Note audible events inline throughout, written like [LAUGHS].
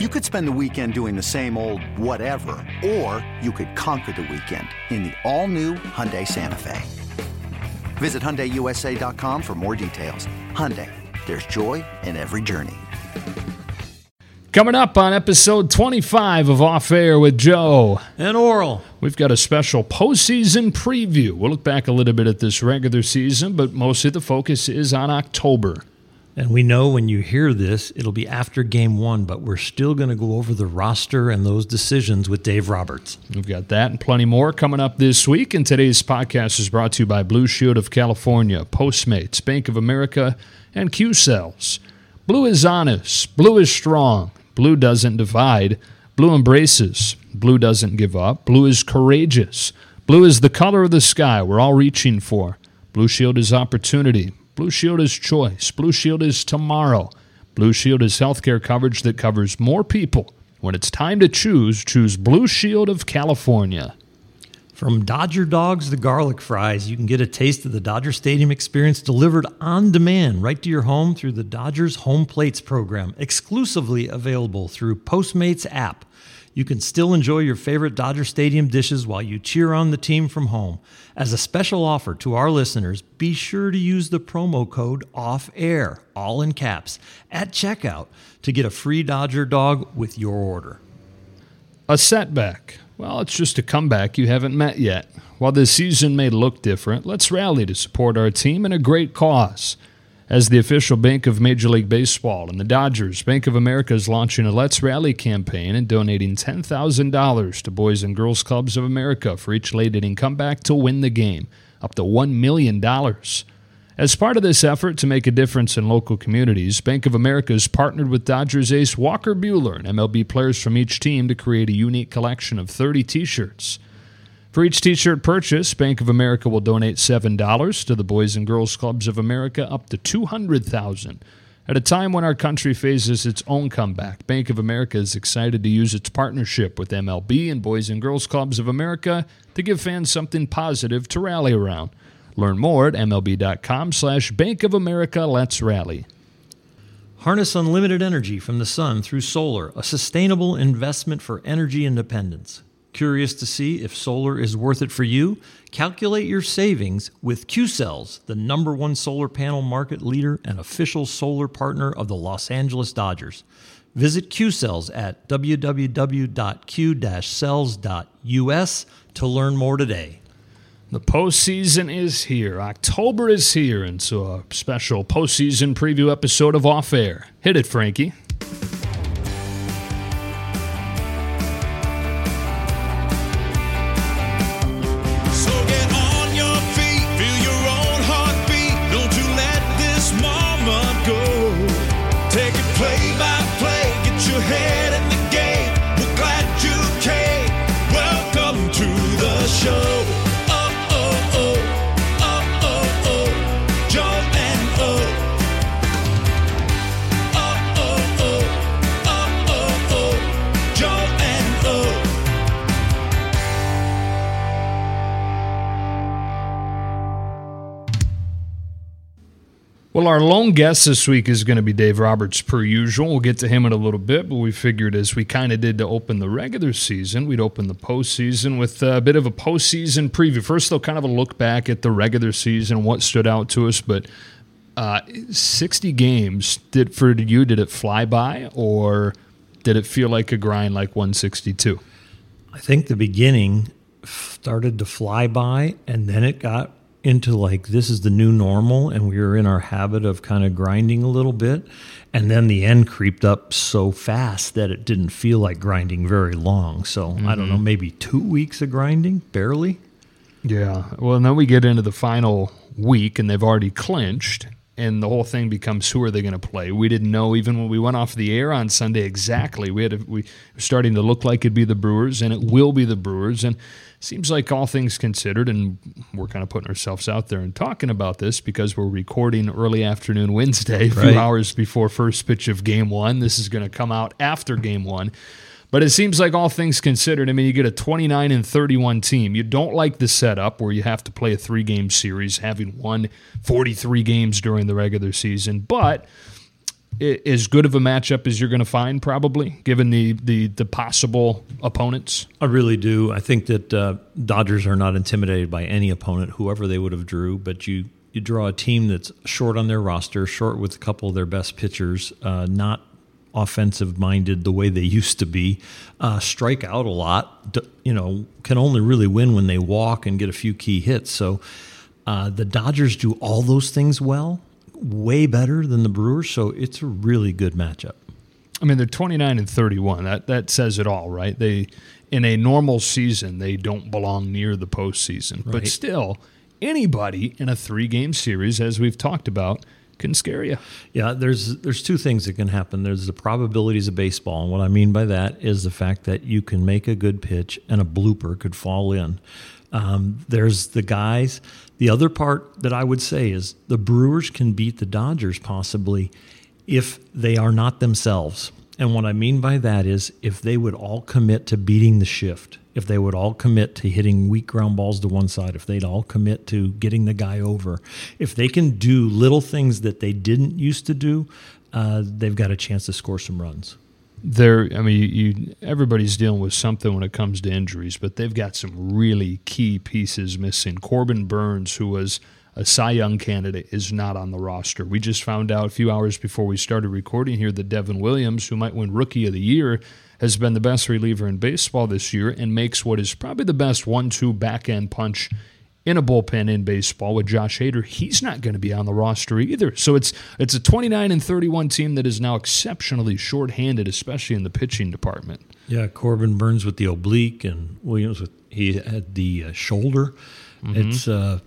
You could spend the weekend doing the same old whatever, or you could conquer the weekend in the all-new Hyundai Santa Fe. Visit HyundaiUSA.com for more details. Hyundai, there's joy in every journey. Coming up on episode 25 of Off Air with Joe and Orel, we've got a special postseason preview. We'll look back a little bit at this regular season, but mostly the focus is on October. And we know when you hear this, it'll be after game one, but we're still going to go over the roster and those decisions with Dave Roberts. We've got that and plenty more coming up this week. And today's podcast is brought to you by Blue Shield of California, Postmates, Bank of America, and Q Cells. Blue is honest, blue is strong, blue doesn't divide, blue embraces, blue doesn't give up, blue is courageous, blue is the color of the sky we're all reaching for. Blue Shield is opportunity. Blue Shield is choice. Blue Shield is tomorrow. Blue Shield is healthcare coverage that covers more people. When it's time to choose, choose Blue Shield of California. From Dodger Dogs to garlic fries, you can get a taste of the Dodger Stadium experience delivered on demand right to your home through the Dodgers Home Plates program, exclusively available through Postmates app. You can still enjoy your favorite Dodger Stadium dishes while you cheer on the team from home. As a special offer to our listeners, be sure to use the promo code OFF-AIR, all in caps, at checkout to get a free Dodger dog with your order. A setback. Well, it's just a comeback you haven't met yet. While this season may look different, let's rally to support our team and a great cause. As the official bank of Major League Baseball and the Dodgers, Bank of America is launching a Let's Rally campaign and donating $10,000 to Boys and Girls Clubs of America for each late inning comeback to win the game, up to $1 million. As part of this effort to make a difference in local communities, Bank of America has partnered with Dodgers ace Walker Buehler and MLB players from each team to create a unique collection of 30 t shirts. For each t shirt purchase, Bank of America will donate $7 to the Boys and Girls Clubs of America, up to 200,000. At a time when our country faces its own comeback, Bank of America is excited to use its partnership with MLB and Boys and Girls Clubs of America to give fans something positive to rally around. Learn more at MLB.com slash Bank of America Let's Rally. Harness unlimited energy from the sun through solar, a sustainable investment for energy independence. Curious to see if solar is worth it for you? Calculate your savings with Q Cells, the number one solar panel market leader and official solar partner of the Los Angeles Dodgers. Visit Q Cells at www.q-cells.us to learn more today. The postseason is here. October is here, and so a special postseason preview episode of Off Air. Hit it, Frankie. Well, our lone guest this week is going to be Dave Roberts, per usual. We'll get to him in a little bit, but we figured as we kind of did to open the regular season, we'd open the postseason with a bit of a postseason preview. First, though, kind of a look back at the regular season, what stood out to us. But uh, 60 games, did for you, did it fly by, or did it feel like a grind like 162? I think the beginning started to fly by, and then it got into like this is the new normal and we were in our habit of kind of grinding a little bit and then the end creeped up so fast that it didn't feel like grinding very long so mm-hmm. i don't know mm-hmm. maybe two weeks of grinding barely yeah well and then we get into the final week and they've already clinched and the whole thing becomes who are they going to play? We didn't know even when we went off the air on Sunday exactly. We had a, we were starting to look like it'd be the Brewers, and it will be the Brewers. And seems like all things considered, and we're kind of putting ourselves out there and talking about this because we're recording early afternoon Wednesday, a few right. hours before first pitch of Game One. This is going to come out after Game One. But it seems like all things considered, I mean, you get a 29 and 31 team. You don't like the setup where you have to play a three game series, having won 43 games during the regular season. But as good of a matchup as you're going to find, probably, given the, the, the possible opponents? I really do. I think that uh, Dodgers are not intimidated by any opponent, whoever they would have drew. But you you draw a team that's short on their roster, short with a couple of their best pitchers, uh, not offensive minded the way they used to be, uh, strike out a lot. You know, can only really win when they walk and get a few key hits. So uh, the Dodgers do all those things well way better than the Brewers, so it's a really good matchup. I mean, they're 29 and 31. That that says it all, right? They in a normal season, they don't belong near the postseason, right. but still, anybody in a three-game series, as we've talked about, can scare you. Yeah, there's there's two things that can happen. There's the probabilities of baseball, and what I mean by that is the fact that you can make a good pitch and a blooper could fall in. Um, there's the guys. The other part that I would say is the Brewers can beat the Dodgers possibly if they are not themselves. And what I mean by that is if they would all commit to beating the shift, if they would all commit to hitting weak ground balls to one side, if they'd all commit to getting the guy over, if they can do little things that they didn't used to do, uh, they've got a chance to score some runs there i mean you, everybody's dealing with something when it comes to injuries but they've got some really key pieces missing. Corbin Burnes who was a cy young candidate is not on the roster. We just found out a few hours before we started recording here that devin williams who might win rookie of the year has been the best reliever in baseball this year and makes what is probably the best one-two back-end punch in a bullpen in baseball with Josh Hader, he's not going to be on the roster either. So it's it's a 29 and 31 team that is now exceptionally shorthanded, especially in the pitching department. Yeah, Corbin Burnes with the oblique and Williams with he had the uh, shoulder. Mm-hmm. It's uh,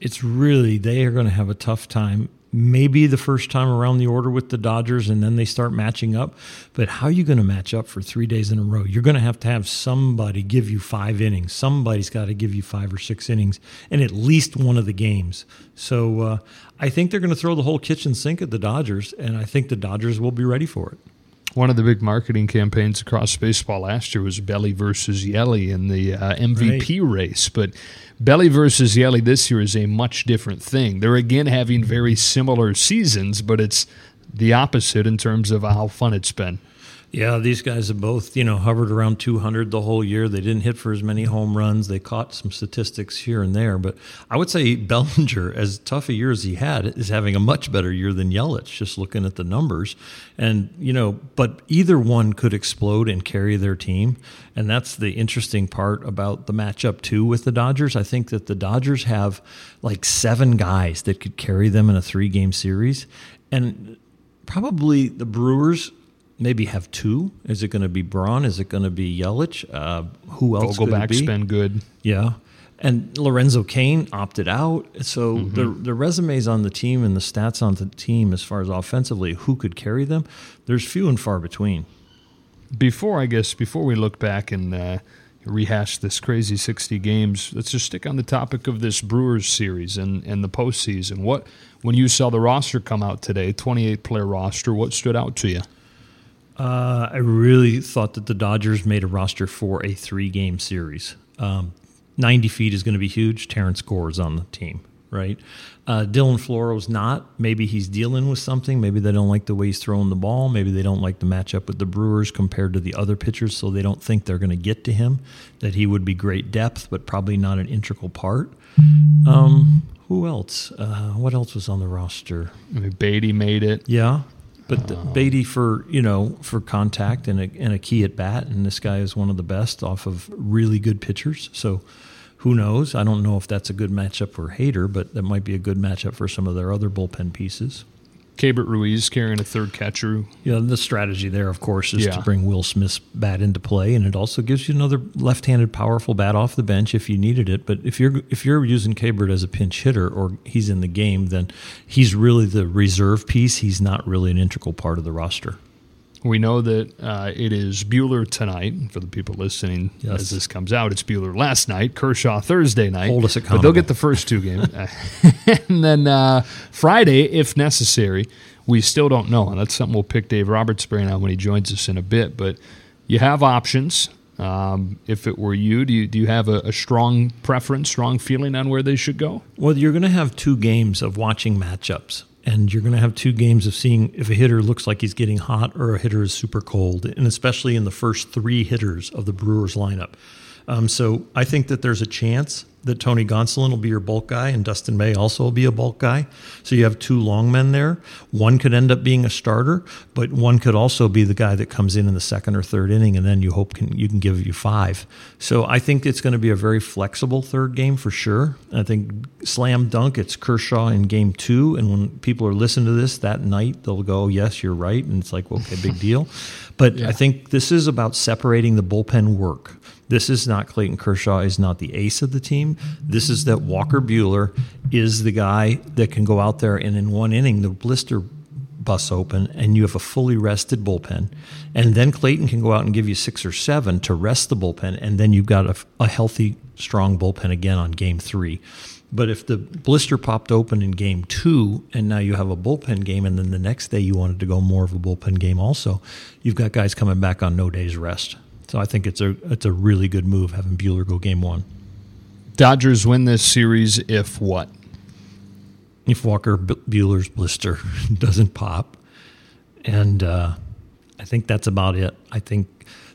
it's really they are going to have a tough time maybe the first time around the order with the Dodgers and then they start matching up. But how are you going to match up for three days in a row? You're going to have to have somebody give you five innings. Somebody's got to give you five or six innings in at least one of the games. So uh, I think they're going to throw the whole kitchen sink at the Dodgers, and I think the Dodgers will be ready for it one of the big marketing campaigns across baseball last year was Belly versus Yelly in the uh, MVP right. race. But Belly versus Yelly this year is a much different thing. They're again having very similar seasons, but it's the opposite in terms of how fun it's been. Yeah, these guys have both, you know, hovered around 200 the whole year. They didn't hit for as many home runs. They caught some statistics here and there, but I would say [LAUGHS] Bellinger, as tough a year as he had, is having a much better year than Yelich. Just looking at the numbers, and you know, but either one could explode and carry their team, and that's the interesting part about the matchup too with the Dodgers. I think that the Dodgers have like seven guys that could carry them in a three-game series, and probably the Brewers maybe have two. Is it going to be Braun? Is it going to be Yelich? Uh, who else? Vogelbach's been good. Yeah. And Lorenzo Cain opted out. So mm-hmm. the the resumes on the team and the stats on the team as far as offensively, who could carry them, there's few and far between. Before I guess before we look back and uh, rehash this crazy 60 games, let's just stick on the topic of this Brewers series and, and the postseason. What when you saw the roster come out today, 28 player roster, what stood out to you? Uh, I really thought that the Dodgers made a roster for a three game series. Um, 90 feet is going to be huge. Terrence Gore is on the team, right? Uh, Dylan Floro's not. Maybe he's dealing with something. Maybe they don't like the way he's throwing the ball. Maybe they don't like the matchup with the Brewers compared to the other pitchers, so they don't think they're going to get to him. That he would be great depth, but probably not an integral part. Um, who else? Uh, what else was on the roster? I mean, Beaty made it. Yeah, but um, Beaty for you know for contact and a, and a key at bat, and this guy is one of the best off of really good pitchers. So who knows? I don't know if that's a good matchup for Hader, but that might be a good matchup for some of their other bullpen pieces. Keibert Ruiz carrying a third catcher. Yeah, the strategy there, of course, is yeah. to bring Will Smith's bat into play, and it also gives you another left-handed, powerful bat off the bench if you needed it. But if you're if you're using Keibert as a pinch hitter or he's in the game, then he's really the reserve piece. He's not really an integral part of the roster. We know that uh, it is Buehler tonight. For the people listening, yes. as this comes out, it's Buehler last night, Kershaw Thursday night. Hold us accountable. But they'll get the first two games. [LAUGHS] [LAUGHS] and then uh, Friday, if necessary, we still don't know. And that's something we'll pick Dave Roberts' brain on when he joins us in a bit. But you have options. Um, if it were you, do you, do you have a, a, strong preference, strong feeling on where they should go? Well, you're going to have two games of watching matchups and you're going to have two games of seeing if a hitter looks like he's getting hot or a hitter is super cold, and especially in the first three hitters of the Brewers lineup. Um, so I think that there's a chance that Tony Gonsolin will be your bulk guy and Dustin May also will be a bulk guy. So you have two long men there. One could end up being a starter, but one could also be the guy that comes in in the second or third inning, and then you hope can you can give you five. So I think it's going to be a very flexible third game for sure. I think slam dunk. It's Kershaw in game two, and when people are listening to this that night, they'll go, "Yes, you're right," and it's like, okay, big [LAUGHS] deal. But yeah. I think this is about separating the bullpen work this is not Clayton Kershaw is not the ace of the team. This is that Walker Buehler is the guy that can go out there and in one inning the blister busts open and you have a fully rested bullpen. And then Clayton can go out and give you six or seven to rest the bullpen. And then you've got a, a healthy, strong bullpen again on game three. But if the blister popped open in game two and now you have a bullpen game, and then the next day you wanted to go more of a bullpen game also, you've got guys coming back on no days rest. So I think it's a it's a really good move having Buehler go game one. Dodgers win this series if what? If Walker Buehler's blister [LAUGHS] doesn't pop, and uh, I think that's about it. I think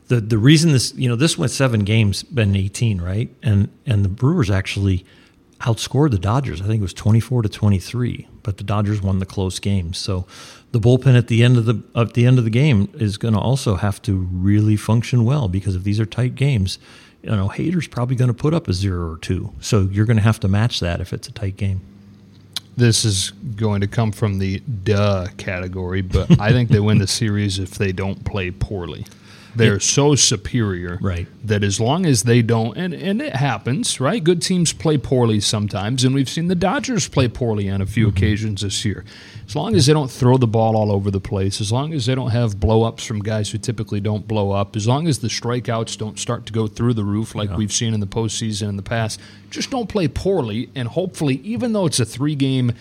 the the reason this you know this went seven games, been eighteen, right? And and the Brewers actually outscored the Dodgers. I think it was twenty four to twenty three, but the Dodgers won the close games. So the bullpen at the end of the at the end of the game is going to also have to really function well because if these are tight games, you know, Hader's probably going to put up a zero or two. So you're going to have to match that if it's a tight game. This is going to come from the duh category, but I think they win the [LAUGHS] series if they don't play poorly. They're so superior right. that as long as they don't, and, and it happens, right? Good teams play poorly sometimes, and we've seen the Dodgers play poorly on a few mm-hmm. occasions this year. As long as they don't throw the ball all over the place, as long as they don't have blow ups from guys who typically don't blow up, as long as the strikeouts don't start to go through the roof like yeah. we've seen in the postseason in the past, just don't play poorly. And hopefully, even though it's a three game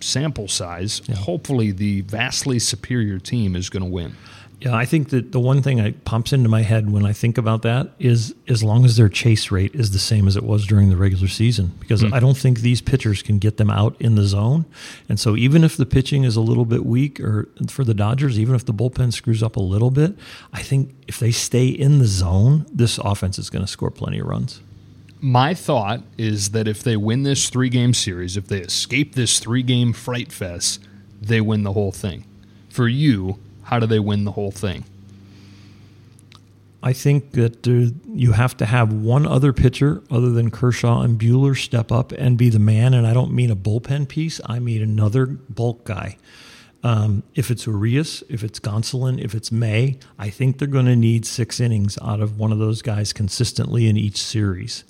sample size, yeah. hopefully the vastly superior team is going to win. Yeah, I think that the one thing that pops into my head when I think about that is as long as their chase rate is the same as it was during the regular season, because mm. I don't think these pitchers can get them out in the zone. And so even if the pitching is a little bit weak or for the Dodgers, even if the bullpen screws up a little bit, I think if they stay in the zone, this offense is going to score plenty of runs. My thought is that if they win this three game series, if they escape this three game fright fest, they win the whole thing. For you, how do they win the whole thing? I think that you have to have one other pitcher other than Kershaw and Buehler step up and be the man. And I don't mean a bullpen piece, I mean another bulk guy. Um, if it's Urias, if it's Gonsolin, if it's May, I think they're going to need six innings out of one of those guys consistently in each series.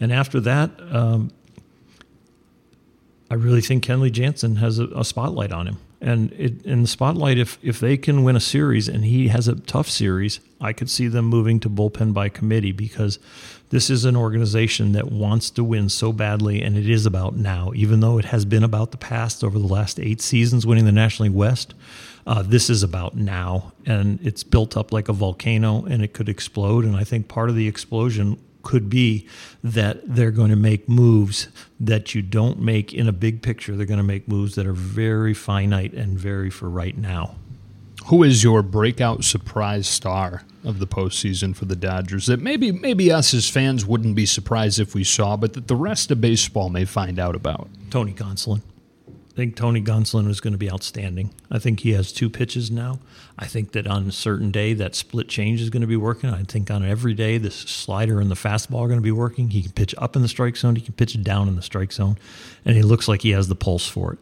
And after that, um, I really think Kenley Jansen has a, a spotlight on him. And it, in the spotlight, if if they can win a series and he has a tough series, I could see them moving to bullpen by committee because this is an organization that wants to win so badly, and it is about now. Even though it has been about the past over the last eight seasons, winning the National League West, uh, this is about now, and it's built up like a volcano, and it could explode. And I think part of the explosion could be that they're going to make moves that you don't make in a big picture. They're going to make moves that are very finite and very for right now. Who is your breakout surprise star of the postseason for the Dodgers that maybe maybe us as fans wouldn't be surprised if we saw, but that the rest of baseball may find out about? Tony Gonsolin think Tony Gonsolin is going to be outstanding. I think he has two pitches now. I think that on a certain day that split change is going to be working. I think on every day the slider and the fastball are going to be working. He can pitch up in the strike zone. He can pitch down in the strike zone, and he looks like he has the pulse for it.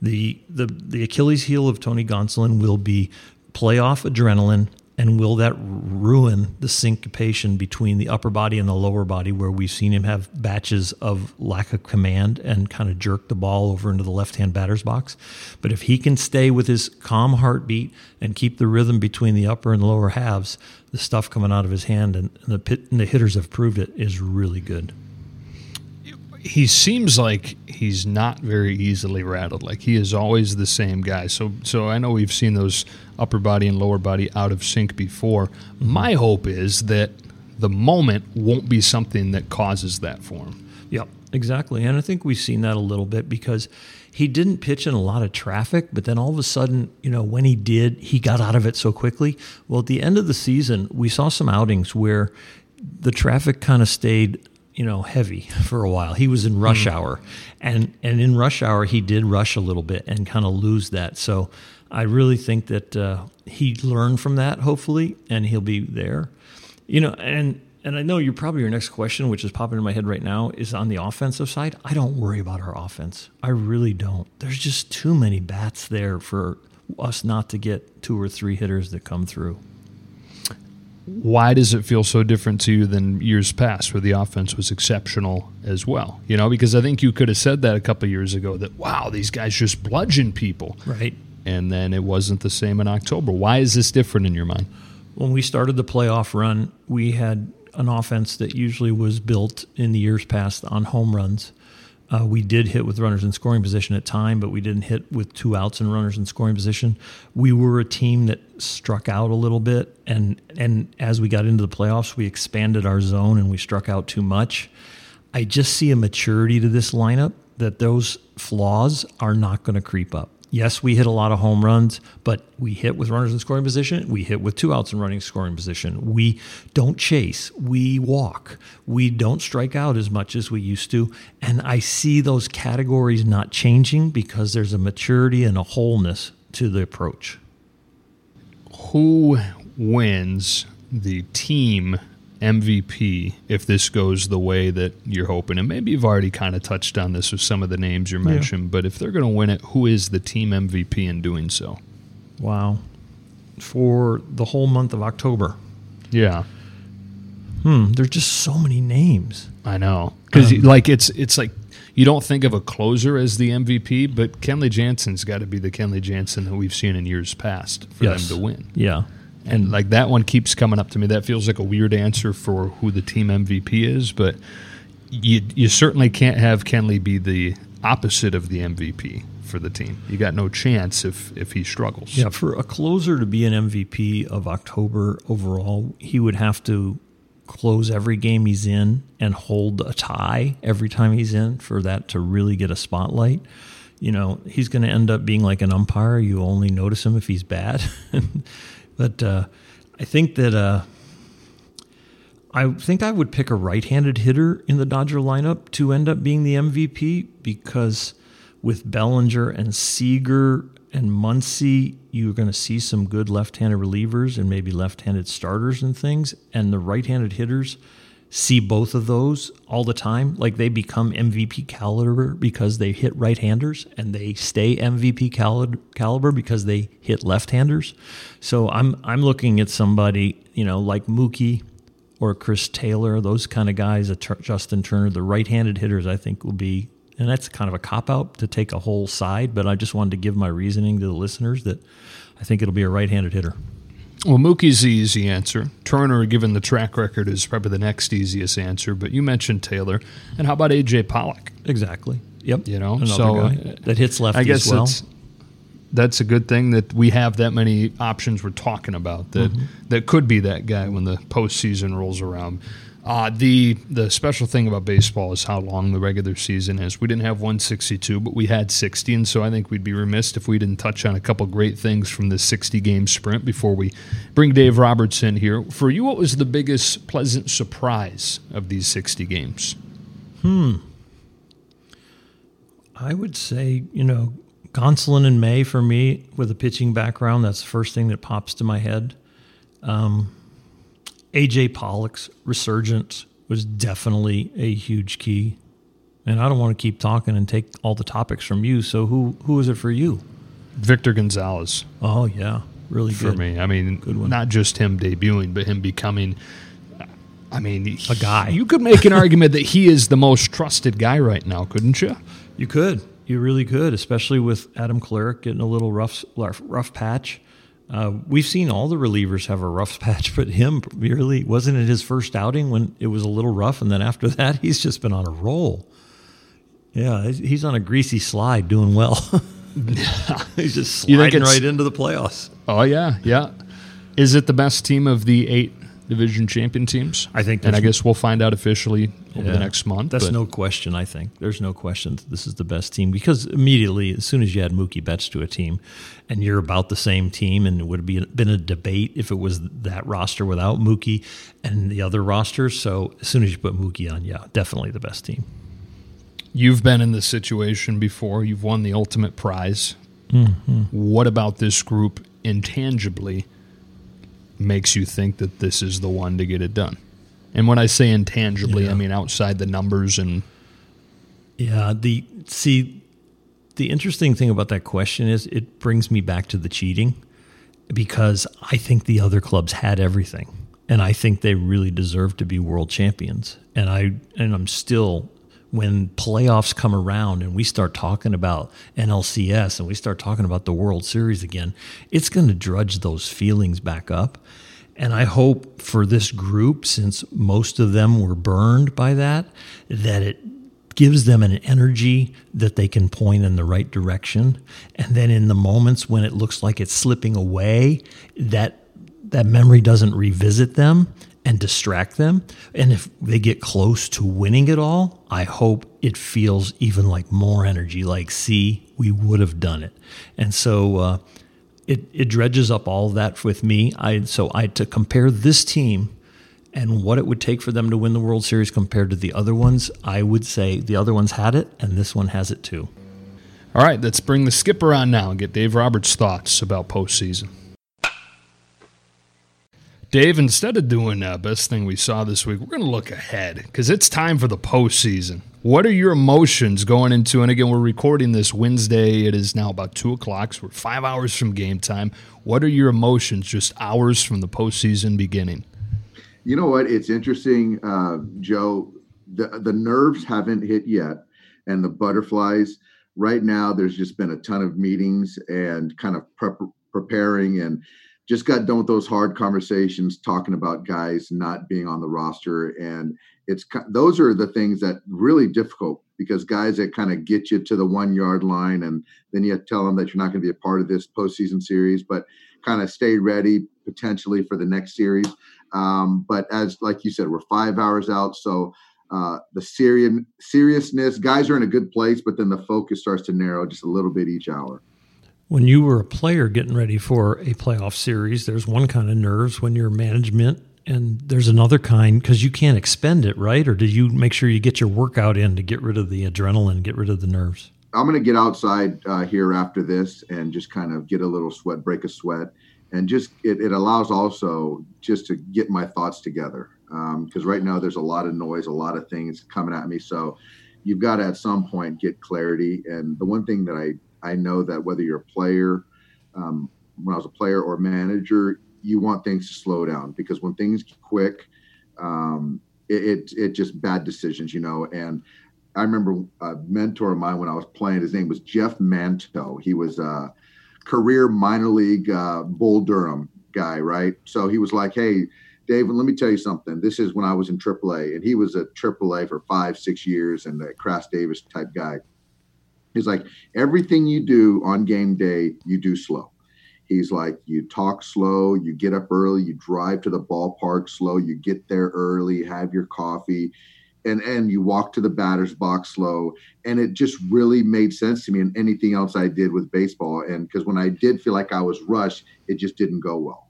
The the the Achilles heel of Tony Gonsolin will be playoff adrenaline and will that ruin the syncopation between the upper body and the lower body, where we've seen him have batches of lack of command and kind of jerk the ball over into the left hand batter's box? But if he can stay with his calm heartbeat and keep the rhythm between the upper and lower halves, the stuff coming out of his hand, and the, pit, and the hitters have proved it, is really good he seems like he's not very easily rattled. Like he is always the same guy. So so I know we've seen those upper body and lower body out of sync before. My hope is that the moment won't be something that causes that for him. Yep. exactly. And I think we've seen that a little bit because he didn't pitch in a lot of traffic, but then all of a sudden, you know, when he did, he got out of it so quickly. Well, at the end of the season, we saw some outings where the traffic kind of stayed you know heavy for a while. He was in rush mm. hour, and and in rush hour he did rush a little bit and kind of lose that. So I really think that uh, he learned from that, hopefully, and he'll be there. You know, and and I know you're probably your next question, which is popping in my head right now, is on the offensive side. I don't worry about our offense. I really don't. There's just too many bats there for us not to get two or three hitters that come through. Why does it feel so different to you than years past where the offense was exceptional as well? You know, because I think you could have said that a couple years ago that, wow, these guys just bludgeon people. Right. And then it wasn't the same in October. Why is this different in your mind? When we started the playoff run, we had an offense that usually was built in the years past on home runs. Uh, we did hit with runners in scoring position at time, but we didn't hit with two outs and runners in scoring position. We were a team that struck out a little bit, and and as we got into the playoffs, we expanded our zone and we struck out too much. I just see a maturity to this lineup that those flaws are not going to creep up. Yes, we hit a lot of home runs, but we hit with runners in scoring position. We hit with two outs in running scoring position. We don't chase. We walk. We don't strike out as much as we used to. And I see those categories not changing because there's a maturity and a wholeness to the approach. Who wins the team MVP if this goes the way that you're hoping. And maybe you've already kind of touched on this with some of the names you mentioned, yeah. but if they're going to win it, who is the team MVP in doing so? Wow. For the whole month of October. Yeah. Hmm, there's just so many names. I know. Cuz um, like it's it's like you don't think of a closer as the MVP, but Kenley Jansen's got to be the Kenley Jansen that we've seen in years past for yes. them to win. Yeah. And like that one keeps coming up to me. That feels like a weird answer for who the team MVP is, but you you certainly can't have Kenley be the opposite of the MVP for the team. You got no chance if if he struggles. Yeah, for a closer to be an MVP of October overall, he would have to close every game he's in and hold a tie every time he's in for that to really get a spotlight. You know, he's going to end up being like an umpire. You only notice him if he's bad. [LAUGHS] But uh, I think that uh, I think I would pick a right-handed hitter in the Dodger lineup to end up being the MVP because with Bellinger and Seager and Muncy, you're going to see some good left-handed relievers and maybe left-handed starters and things, and the right-handed hitters see both of those all the time. Like they become MVP caliber because they hit right handers and they stay MVP caliber because they hit left handers. So I'm I'm looking at somebody you know like Mookie or Chris Taylor, those kind of guys, Justin Turner, the right-handed hitters. I think will be. And that's kind of a cop out to take a whole side, but I just wanted to give my reasoning to the listeners that I think it'll be a right handed hitter. Well, Mookie's the easy answer. Turner, given the track record, is probably the next easiest answer. But you mentioned Taylor, and how about AJ Pollock? Exactly. Yep. You know, Another so guy that hits lefty I guess as well. that's a good thing that we have that many options we're talking about that mm-hmm. that could be that guy when the postseason rolls around. Uh, the the special thing about baseball is how long the regular season is. We didn't have 162, but we had 60, and so I think we'd be remiss if we didn't touch on a couple great things from the 60 game sprint before we bring Dave Roberts on here. For you, what was the biggest pleasant surprise of these 60 games? Hmm. I would say, you know, Gonsolin and May for me with a pitching background. That's the first thing that pops to my head. Um, AJ Pollock's resurgence was definitely a huge key. And I don't want to keep talking and take all the topics from you. So who who is it for you? Victor Gonzalez. Oh yeah, really for good. me. I mean, good one. not just him debuting, but him becoming. I mean, a guy. You could make an argument that he is the most trusted guy right now, couldn't you? You could. You really could, especially with Adam Kolarek getting a little rough rough patch. Uh, we've seen all the relievers have a rough [LAUGHS] patch, but him really wasn't it his first outing when it was a little rough, and then after that [LAUGHS] he's just been on a roll. Yeah, he's on a greasy slide, doing well. [LAUGHS] he's just sliding right into the playoffs. Oh yeah, yeah. Is it the best team of the eight division champion teams. I think, and I guess we'll find out officially over Yeah. the next month. That's but- no question. I think there's no question that this is the best team because immediately, as soon as you add Mookie Betts to a team, and you're about the same team, and it would have been been a debate if it was that roster without Mookie and the other rosters. So as soon as you put Mookie on, yeah, definitely the best team. You've been in this situation before. You've won the ultimate prize. Mm-hmm. What about this group intangibly makes you think that this is the one to get it done? And when I say intangibly, Yeah. I mean outside the numbers and Yeah, the see the interesting thing about that question is it brings me back to the cheating because I think the other clubs had everything and I think they really deserve to be world champions. And I and I'm still when playoffs come around and we start talking about NLCS and we start talking about the World Series again, it's going to drudge those feelings back up. And I hope for this group, since most of them were burned by that, that it gives them an energy that they can point in the right direction. And then in the moments when it looks like it's slipping away, that that memory doesn't revisit them and distract them. And if they get close to winning it all, I hope it feels even like more energy, like, see, we would have done it. And so uh, it, it dredges up all that with me. I so I to compare this team and what it would take for them to win the World Series compared to the other ones, I would say the other ones had it and this one has it too. All right, let's bring the skipper on now and get Dave Roberts' thoughts about postseason. Dave, instead of doing uh, best thing we saw this week, we're going to look ahead because it's time for the postseason. What are your emotions going into? And again, we're recording this Wednesday. It is now about two o'clock. So we're five hours from game time. What are your emotions just hours from the postseason beginning? You know what? It's interesting, uh, Joe. The the nerves haven't hit yet, and the butterflies. Right now, there's just been a ton of meetings and kind of prep, preparing, and just got done with those hard conversations talking about guys not being on the roster, and it's those are the things that really difficult because guys that kind of get you to the one yard line, and then you tell them that you're not going to be a part of this postseason series, but kind of stay ready potentially for the next series. Um, but as like you said, we're five hours out, so uh, the serious seriousness, guys are in a good place, but then the focus starts to narrow just a little bit each hour. When you were a player getting ready for a playoff series, there's one kind of nerves when you're management, and there's another kind because you can't expend it, right? Or do you make sure you get your workout in to get rid of the adrenaline, get rid of the nerves? I'm going to get outside uh, here after this and just kind of get a little sweat, break a sweat, and just it, it allows also just to get my thoughts together because right now there's a lot of noise, a lot of things coming at me. So you've got to at some point get clarity. And the one thing that I I know that whether you're a player, um, when I was a player or manager, you want things to slow down because when things get quick, um, it, it it just bad decisions, you know. And I remember a mentor of mine when I was playing. His name was Jeff Manto. He was a career minor league uh, Bull Durham guy, right? So he was like, "Hey, David, let me tell you something. This is when I was in AAA, and he was at AAA for five, six years, and a Crash Davis type guy. He's like, everything you do on game day, you do slow. He's like, you talk slow, you get up early, you drive to the ballpark slow, you get there early, have your coffee, and and you walk to the batter's box slow. And it just really made sense to me in anything else I did with baseball. And because when I did feel like I was rushed, it just didn't go well.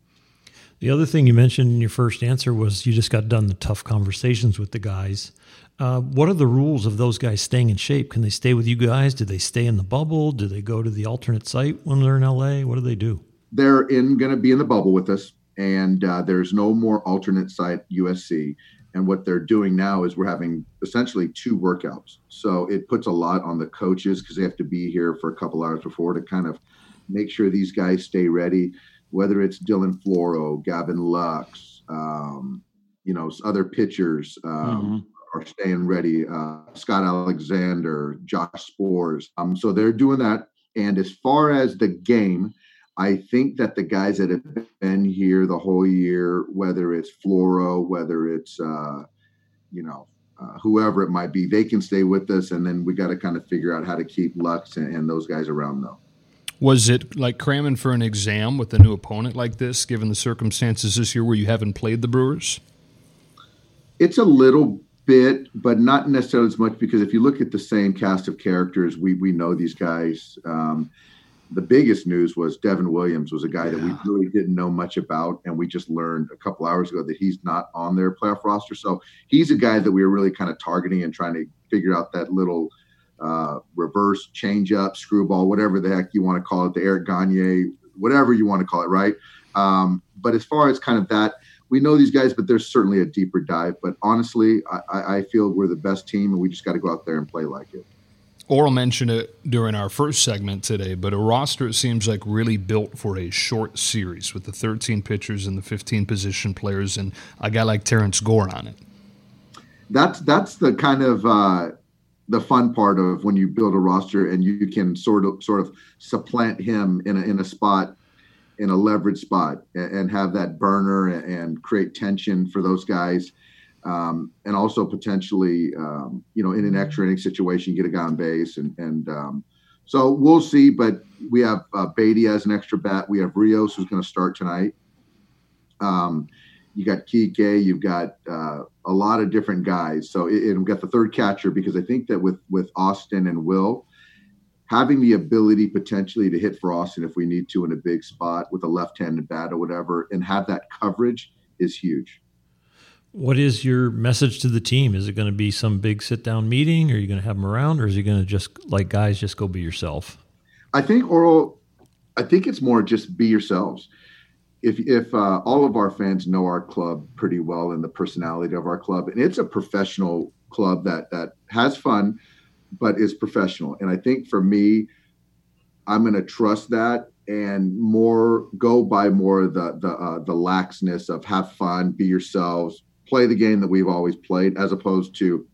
The other thing you mentioned in your first answer was you just got done the tough conversations with the guys. Uh, what are the rules of those guys staying in shape? Can they stay with you guys? Do they stay in the bubble? Do they go to the alternate site when they're in LA? What do they do? They're in going to be in the bubble with us, and uh, there's no more alternate site USC. And what they're doing now is we're having essentially two workouts. So it puts a lot on the coaches because they have to be here for a couple hours before to kind of make sure these guys stay ready. Whether it's Dylan Floro, Gavin Lux, um, you know, other pitchers um, are staying ready. Uh, Scott Alexander, Josh Sborz. Um, so they're doing that. And as far as the game, I think that the guys that have been here the whole year, whether it's Floro, whether it's uh, you know uh, whoever it might be, they can stay with us, and then we got to kind of figure out how to keep Lux and, and those guys around though. Was it like cramming for an exam with a new opponent like this, given the circumstances this year where you haven't played the Brewers? It's a little bit, but not necessarily as much because if you look at the same cast of characters, we we know these guys. Um, the biggest news was Devin Williams was a guy yeah. that we really didn't know much about, and we just learned a couple hours ago that he's not on their playoff roster. So he's a guy that we were really kind of targeting and trying to figure out that little uh, reverse change up, screwball, whatever the heck you want to call it, the Eric Gagne, whatever you want to call it, right? Um, but as far as kind of that, we know these guys, but there's certainly a deeper dive. But honestly, I, I feel we're the best team, and we just got to go out there and play like it. Orel mentioned it during our first segment today, but a roster it seems like really built for a short series with the 13 pitchers and the 15 position players, and a guy like Terrence Gore on it. That's that's the kind of uh, the fun part of when you build a roster and you can sort of sort of supplant him in a, in a spot in a leverage spot and, and have that burner and, and, create tension for those guys um, and also potentially um, you know in an extra inning situation get a guy on base and and um, so we'll see but we have uh, Beaty as an extra bat we have Rios who's going to start tonight um, you got Kike, you've got uh, a lot of different guys. So it, we've got the third catcher because I think that with with Austin and Will having the ability potentially to hit for Austin if we need to in a big spot with a left-handed bat or whatever, and have that coverage is huge. What is your message to the team? Is it going to be some big sit-down meeting? Are you going to have them around, or is it going to just like guys just go be yourself? I think Orel. I think it's more just be yourselves if if uh, all of our fans know our club pretty well and the personality of our club, and it's a professional club that that has fun, but is professional. And I think for me, I'm going to trust that and more go by more the the uh, the laxness of have fun, be yourselves, play the game that we've always played, as opposed to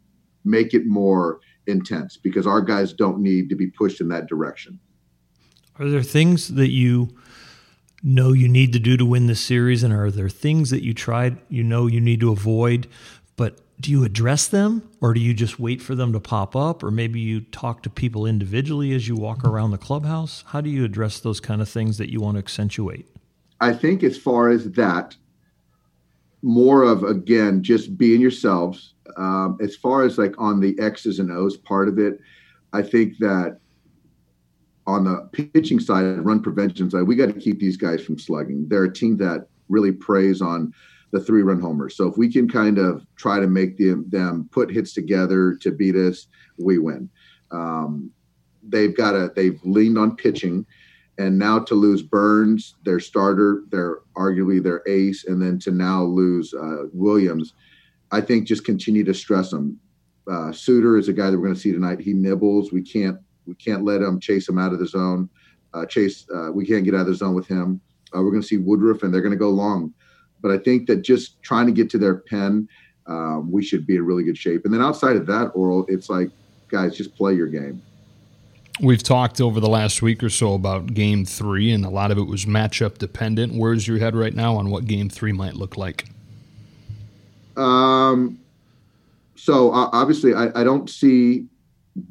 make it more intense because our guys don't need to be pushed in that direction. Are there things that you know you need to do to win this series? And are there things that you tried, you know, you need to avoid? But do you address them or do you just wait for them to pop up? Or maybe you talk to people individually as you walk around the clubhouse? How do you address those kind of things that you want to accentuate? I think, as far as that, more of again, just being yourselves. Um, as far as like on the X's and O's part of it, I think that on the pitching side, and run prevention side, we got to keep these guys from slugging. They're a team that really preys on the three run homers. So if we can kind of try to make them, them put hits together to beat us, we win. Um, they've got a they've leaned on pitching, and now to lose Burnes, their starter, their arguably their ace, and then to now lose uh, Williams, I think just continue to stress them. Uh, Suter is a guy that we're going to see tonight. He nibbles. We can't we can't let him chase him out of the zone. Uh, chase, uh, we can't get out of the zone with him. Uh, we're going to see Woodruff, and they're going to go long. But I think that just trying to get to their pen, um, we should be in really good shape. And then outside of that, Orel, it's like, guys, just play your game. We've talked over the last week or so about game three, and a lot of it was matchup dependent. Where's your head right now on what game three might look like? Um, so uh, obviously, I, I don't see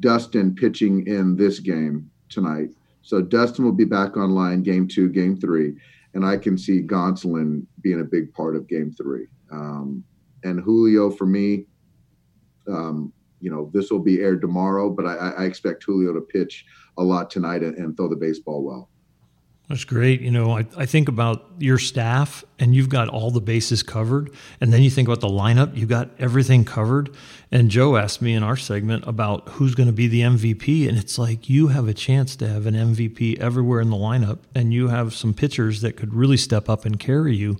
Dustin pitching in this game tonight. So Dustin will be back online game two, game three, and I can see Gonsolin being a big part of game three. Um, and Julio for me, um, you know, this will be aired tomorrow, but I, I, expect Julio to pitch a lot tonight and, and throw the baseball well. That's great. You know, I, I think about your staff and you've got all the bases covered. And then you think about the lineup, you've got everything covered. And Joe asked me in our segment about who's going to be the MVP. And it's like you have a chance to have an MVP everywhere in the lineup. And you have some pitchers that could really step up and carry you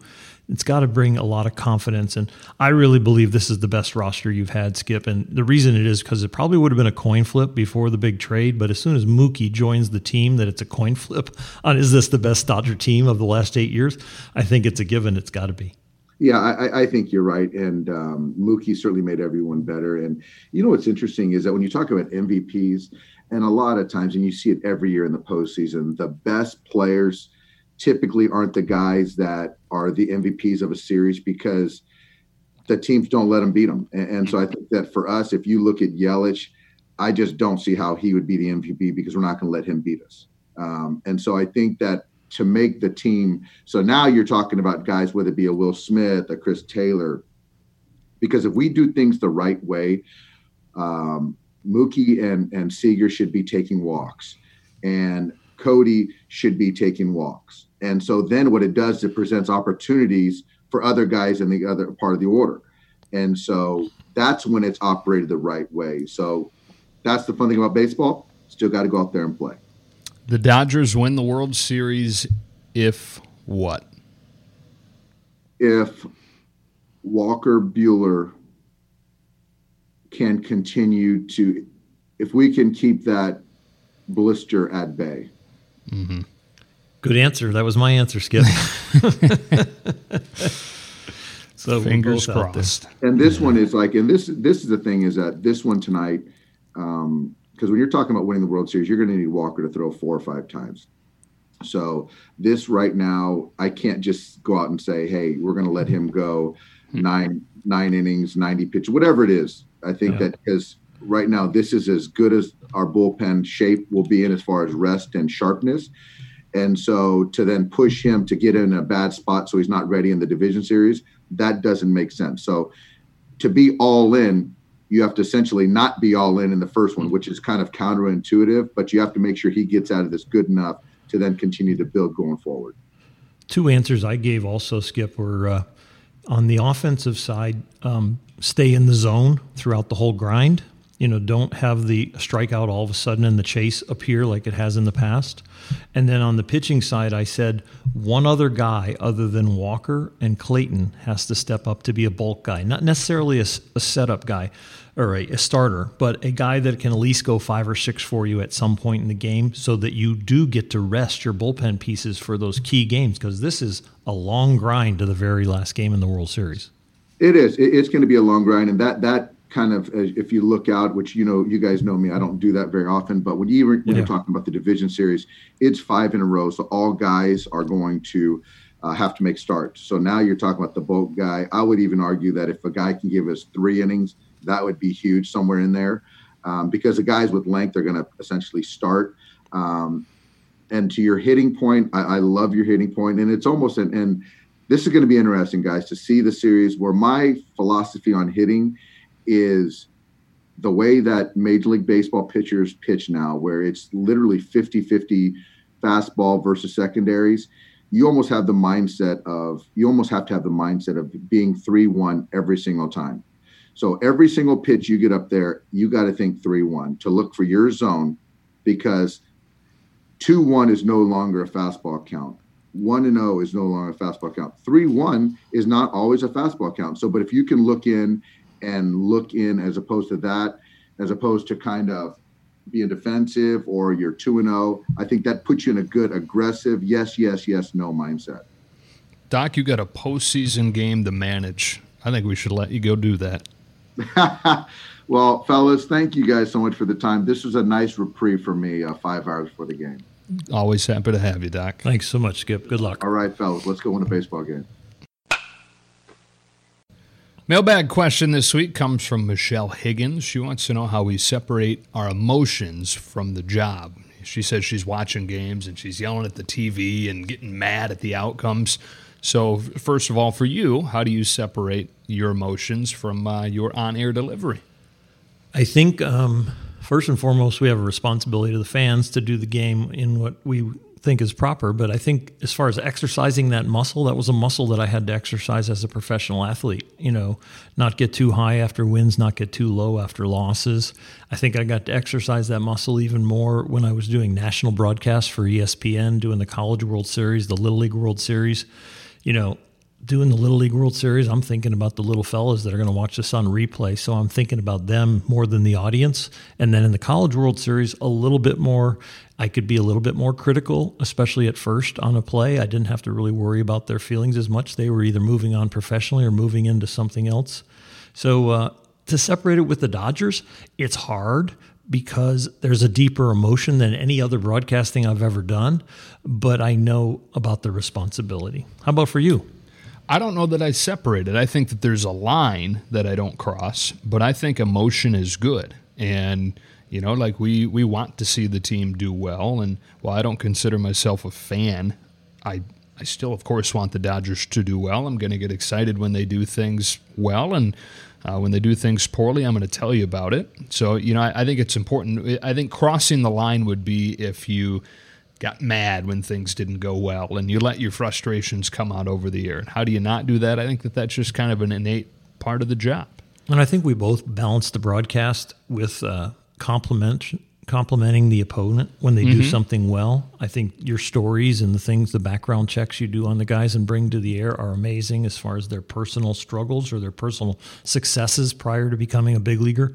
it's got to bring a lot of confidence. And I really believe this is the best roster you've had, Skip. And the reason it is because it probably would have been a coin flip before the big trade. But as soon as Mookie joins the team, that it's a coin [LAUGHS] flip on is this the best Dodger team of the last eight years? I think it's a given. It's got to be. Yeah, I, I, think you're right. And um, Mookie certainly made everyone better. And you know what's interesting is that when you talk about MVPs, and a lot of times, and you see it every year in the postseason, the best players typically aren't the guys that are the MVPs of a series because the teams don't let them beat them. And, and, so I think that for us, if you look at Yelich, I just don't see how he would be the MVP because we're not going to let him beat us. Um, and so I think that to make the team, so now you're talking about guys, whether it be a Will Smith, a Chris Taylor, because if we do things the right way, um, Mookie and, and Seager should be taking walks, and Cody should be taking walks. And so then what it does, it presents opportunities for other guys in the other part of the order. And so that's when it's operated the right way. So that's the fun thing about baseball. Still got to go out there and play. The Dodgers win the World Series if what? If Walker Buehler can continue to, if we can keep that blister at bay. Mm-hmm. Good answer. That was my answer, Skip. [LAUGHS] [LAUGHS] so fingers crossed. And this yeah. one is like, and this this is the thing is that this one tonight, because um, when you're talking about winning the World Series, you're going to need Walker to throw four or five times. So this right now, I can't just go out and say, "Hey, we're going to let him go hmm. nine nine innings, ninety pitches, whatever it is." I think yeah. that because right now this is as good as our bullpen shape will be in as far as rest and sharpness. And so to then push him to get in a bad spot so he's not ready in the division series, that doesn't make sense. So to be all in, you have to essentially not be all in in the first one, which is kind of counterintuitive, but you have to make sure he gets out of this good enough to then continue to build going forward. Two answers I gave also, Skip, were uh, on the offensive side, um, stay in the zone throughout the whole grind. You know, don't have the strikeout all of a sudden in the chase appear like it has in the past. And then on the pitching side, I said one other guy other than Walker and Clayton has to step up to be a bulk guy, not necessarily a, a setup guy or a, a, starter, but a guy that can at least go five or six for you at some point in the game so that you do get to rest your bullpen pieces for those key games because this is a long grind to the very last game in the World Series. It is. It's going to be a long grind, and that that kind of if you look out, which you know you guys know me, I don't do that very often. But when you when yeah. you're talking about the division series, it's five in a row, so all guys are going to uh, have to make starts. So now you're talking about the bulk guy. I would even argue that if a guy can give us three innings, that would be huge somewhere in there, um, because the guys with length are going to essentially start. Um, and to your hitting point, I, I, love your hitting point, and it's almost an and this is going to be interesting, guys, to see the series where my philosophy on hitting is the way that Major League Baseball pitchers pitch now, where it's literally 50 50 fastball versus secondaries. You almost have the mindset of, you almost have to have the mindset of being 3 1 every single time. So every single pitch you get up there, you got to think 3 1 to look for your zone because 2 1 is no longer a fastball count. 1 and 0 is no longer a fastball count. 3 1 is not always a fastball count. So, but if you can look in and look in as opposed to that, as opposed to kind of being defensive or you're 2 and 0, I think that puts you in a good aggressive yes, yes, yes, no mindset. Doc, you got a postseason game to manage. I think we should let you go do that. [LAUGHS] well, fellas, thank you guys so much for the time. This was a nice reprieve for me, uh, five hours for the game. Always happy to have you, Doc. Thanks so much, Skip. Good luck. All right, fellas, let's go win a baseball game. Mailbag question this week comes from Michelle Higgins. She wants to know how we separate our emotions from the job. She says she's watching games and she's yelling at the TV and getting mad at the outcomes. So, first of all, for you, how do you separate your emotions from uh, your on air delivery? I think, um, first and foremost, we have a responsibility to the fans to do the game in what we think is proper. But I think as far as exercising that muscle, that was a muscle that I had to exercise as a professional athlete. You know, not get too high after wins, not get too low after losses. I think I got to exercise that muscle even more when I was doing national broadcasts for ESPN, doing the College World Series, the Little League World Series. You know, doing the Little League World Series, I'm thinking about the little fellas that are going to watch this on replay. So I'm thinking about them more than the audience. And then in the College World Series, a little bit more. I could be a little bit more critical, especially at first on a play. I didn't have to really worry about their feelings as much. They were either moving on professionally or moving into something else. So uh, to separate it with the Dodgers, it's hard because there's a deeper emotion than any other broadcasting I've ever done, but I know about the responsibility. How about for you? I don't know that I separate it. I think that there's a line that I don't cross, but I think emotion is good. And You know, like we we want to see the team do well, and while I don't consider myself a fan, I I still, of course, want the Dodgers to do well. I'm going to get excited when they do things well, and uh, when they do things poorly, I'm going to tell you about it. So, you know, I, I think it's important. I think crossing the line would be if you got mad when things didn't go well and you let your frustrations come out over the air. And how do you not do that? I think that that's just kind of an innate part of the job. And I think we both balance the broadcast with uh, compliment complimenting the opponent when they mm-hmm. do something well. I think your stories and the things, the background checks you do on the guys and bring to the air are amazing as far as their personal struggles or their personal successes prior to becoming a big leaguer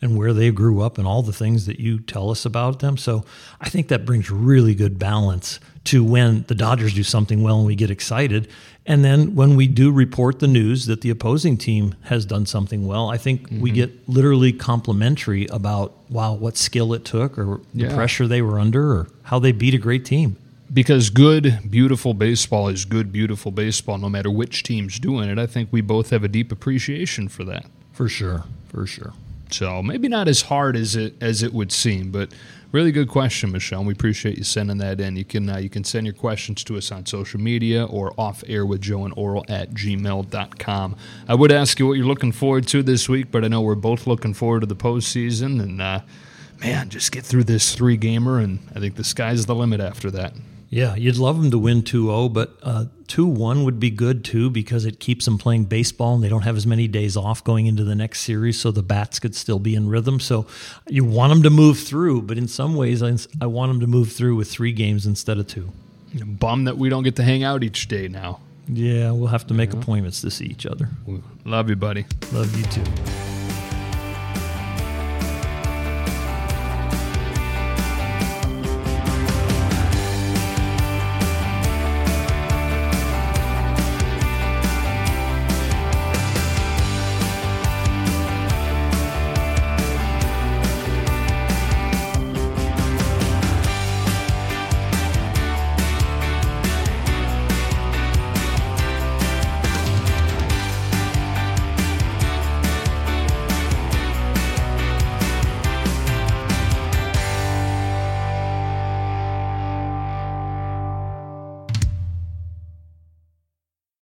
and where they grew up and all the things that you tell us about them. So I think that brings really good balance to when the Dodgers do something well and we get excited. And then when we do report the news that the opposing team has done something well, I think mm-hmm. we get literally complimentary about, wow, what skill it took or yeah. the pressure they were under or how they beat a great team because good, beautiful baseball is good, beautiful baseball, no matter which team's doing it. I think we both have a deep appreciation for that. For sure. For sure. So maybe not as hard as it as it would seem, but really good question, Michelle. We appreciate you sending that in. You can uh, you can send your questions to us on social media or off air with Joe and Orel at gmail.com. I would ask you what you're looking forward to this week, but I know we're both looking forward to the postseason and uh, man, just get through this three gamer and I think the sky's the limit after that. Yeah, you'd love them to win 2 0, but uh, 2 1 would be good too because it keeps them playing baseball and they don't have as many days off going into the next series, so the bats could still be in rhythm. So you want them to move through, but in some ways, I want them to move through with three games instead of two. Bum that we don't get to hang out each day now. Yeah, we'll have to make yeah. appointments to see each other. Love you, buddy. Love you too.